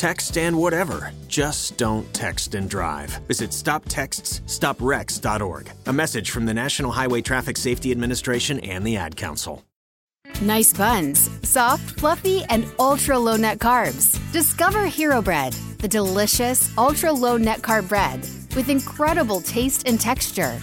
Text and whatever. Just don't text and drive. Visit stoptextsstopwrecks.org. A message from the National Highway Traffic Safety Administration and the Ad Council. Nice buns, soft, fluffy, and ultra low net carbs. Discover Hero Bread, the delicious ultra low net carb bread with incredible taste and texture.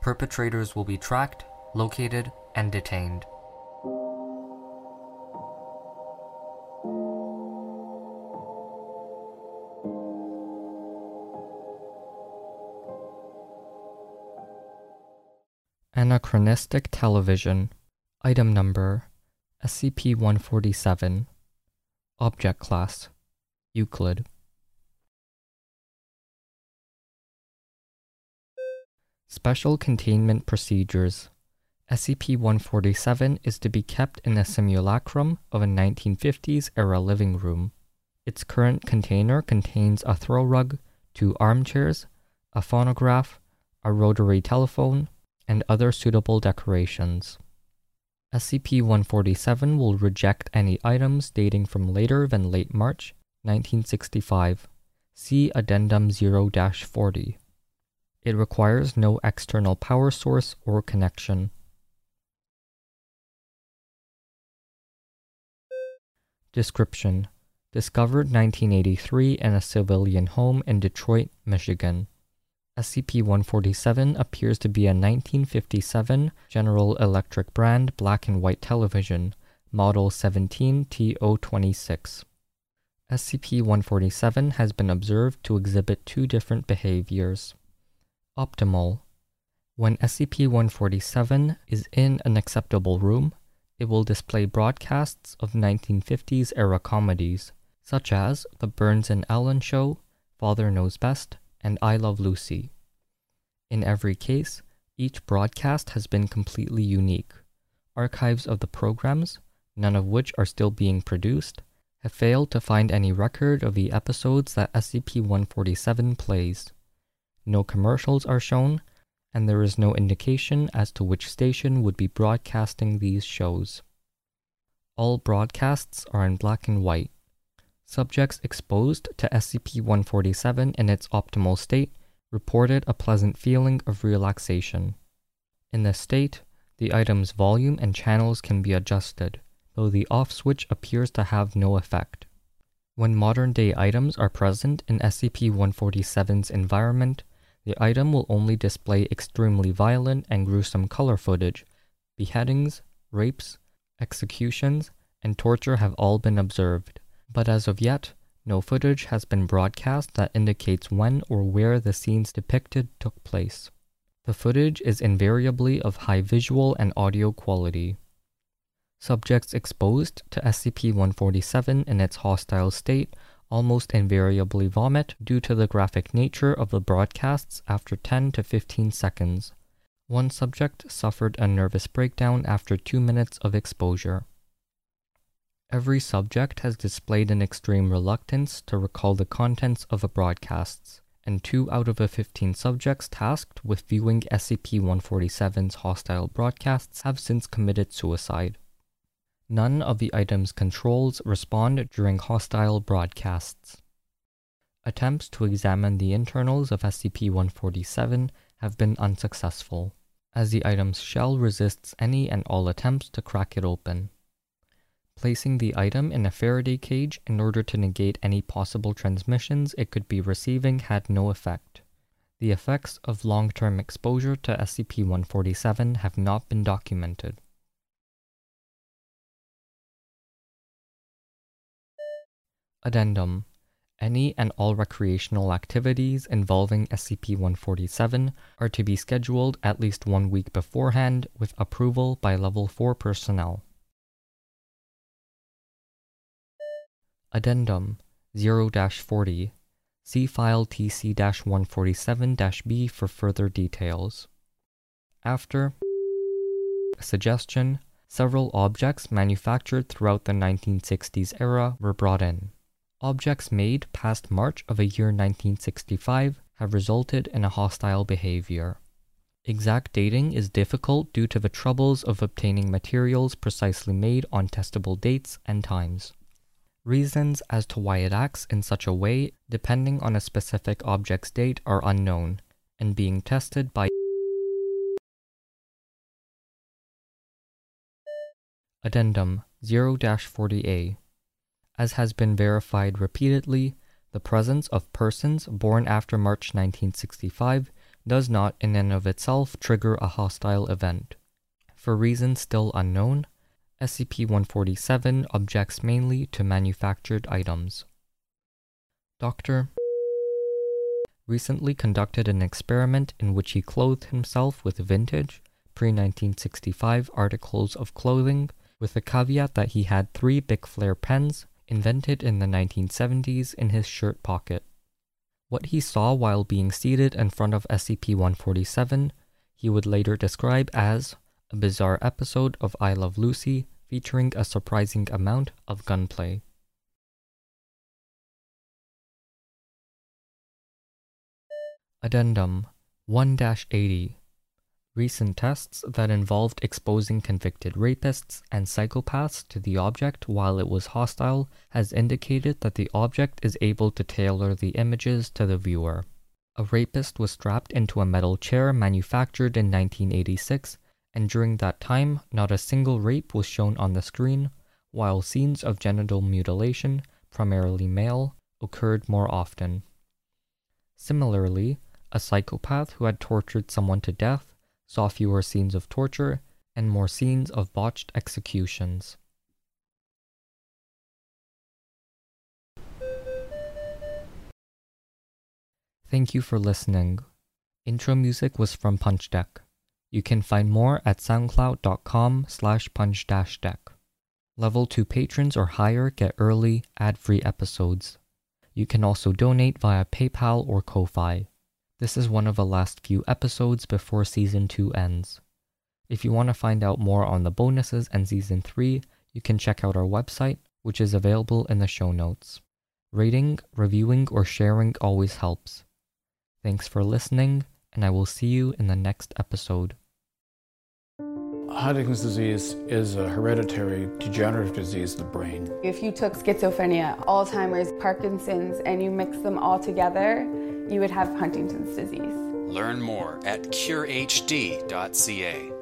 Perpetrators will be tracked, located, and detained. Anachronistic Television. Item Number SCP 147 Object Class Euclid Special Containment Procedures SCP 147 is to be kept in a simulacrum of a 1950s era living room. Its current container contains a throw rug, two armchairs, a phonograph, a rotary telephone, and other suitable decorations. SCP 147 will reject any items dating from later than late March 1965. See Addendum 0 40. It requires no external power source or connection. Description Discovered 1983 in a civilian home in Detroit, Michigan. SCP 147 appears to be a 1957 General Electric brand black and white television, Model 17TO26. SCP 147 has been observed to exhibit two different behaviors. Optimal. When SCP 147 is in an acceptable room, it will display broadcasts of 1950s era comedies, such as The Burns and Allen Show, Father Knows Best, and I Love Lucy. In every case, each broadcast has been completely unique. Archives of the programs, none of which are still being produced, have failed to find any record of the episodes that SCP 147 plays. No commercials are shown, and there is no indication as to which station would be broadcasting these shows. All broadcasts are in black and white. Subjects exposed to SCP 147 in its optimal state reported a pleasant feeling of relaxation. In this state, the item's volume and channels can be adjusted, though the off switch appears to have no effect. When modern day items are present in SCP 147's environment, the item will only display extremely violent and gruesome color footage. Beheadings, rapes, executions, and torture have all been observed, but as of yet, no footage has been broadcast that indicates when or where the scenes depicted took place. The footage is invariably of high visual and audio quality. Subjects exposed to SCP 147 in its hostile state almost invariably vomit due to the graphic nature of the broadcasts after 10 to 15 seconds. One subject suffered a nervous breakdown after two minutes of exposure. Every subject has displayed an extreme reluctance to recall the contents of the broadcasts, and two out of the 15 subjects tasked with viewing SCP 147's hostile broadcasts have since committed suicide. None of the item's controls respond during hostile broadcasts. Attempts to examine the internals of SCP 147 have been unsuccessful, as the item's shell resists any and all attempts to crack it open. Placing the item in a Faraday cage in order to negate any possible transmissions it could be receiving had no effect. The effects of long term exposure to SCP 147 have not been documented. Addendum Any and all recreational activities involving SCP 147 are to be scheduled at least one week beforehand with approval by Level 4 personnel. Addendum 0 40. See file TC 147 B for further details. After suggestion, several objects manufactured throughout the 1960s era were brought in. Objects made past March of a year 1965 have resulted in a hostile behavior. Exact dating is difficult due to the troubles of obtaining materials precisely made on testable dates and times. Reasons as to why it acts in such a way, depending on a specific object's date, are unknown and being tested by Addendum 0 40A. As has been verified repeatedly, the presence of persons born after March 1965 does not in and of itself trigger a hostile event. For reasons still unknown, SCP-147 objects mainly to manufactured items. Dr. recently conducted an experiment in which he clothed himself with vintage, pre-1965 articles of clothing with the caveat that he had three Bic Flair pens invented in the 1970s in his shirt pocket. What he saw while being seated in front of SCP 147, he would later describe as a bizarre episode of I Love Lucy featuring a surprising amount of gunplay. Addendum 1 80 Recent tests that involved exposing convicted rapists and psychopaths to the object while it was hostile has indicated that the object is able to tailor the images to the viewer. A rapist was strapped into a metal chair manufactured in 1986, and during that time, not a single rape was shown on the screen, while scenes of genital mutilation, primarily male, occurred more often. Similarly, a psychopath who had tortured someone to death saw fewer scenes of torture and more scenes of botched executions. Thank you for listening. Intro music was from Punch Deck. You can find more at soundcloud.com slash punch deck. Level 2 patrons or higher get early, ad-free episodes. You can also donate via PayPal or Ko-Fi. This is one of the last few episodes before Season 2 ends. If you want to find out more on the bonuses and Season 3, you can check out our website, which is available in the show notes. Rating, reviewing, or sharing always helps. Thanks for listening, and I will see you in the next episode. Huntington's disease is a hereditary degenerative disease of the brain. If you took schizophrenia, Alzheimer's, Parkinson's, and you mix them all together, you would have Huntington's disease. Learn more at curehd.ca.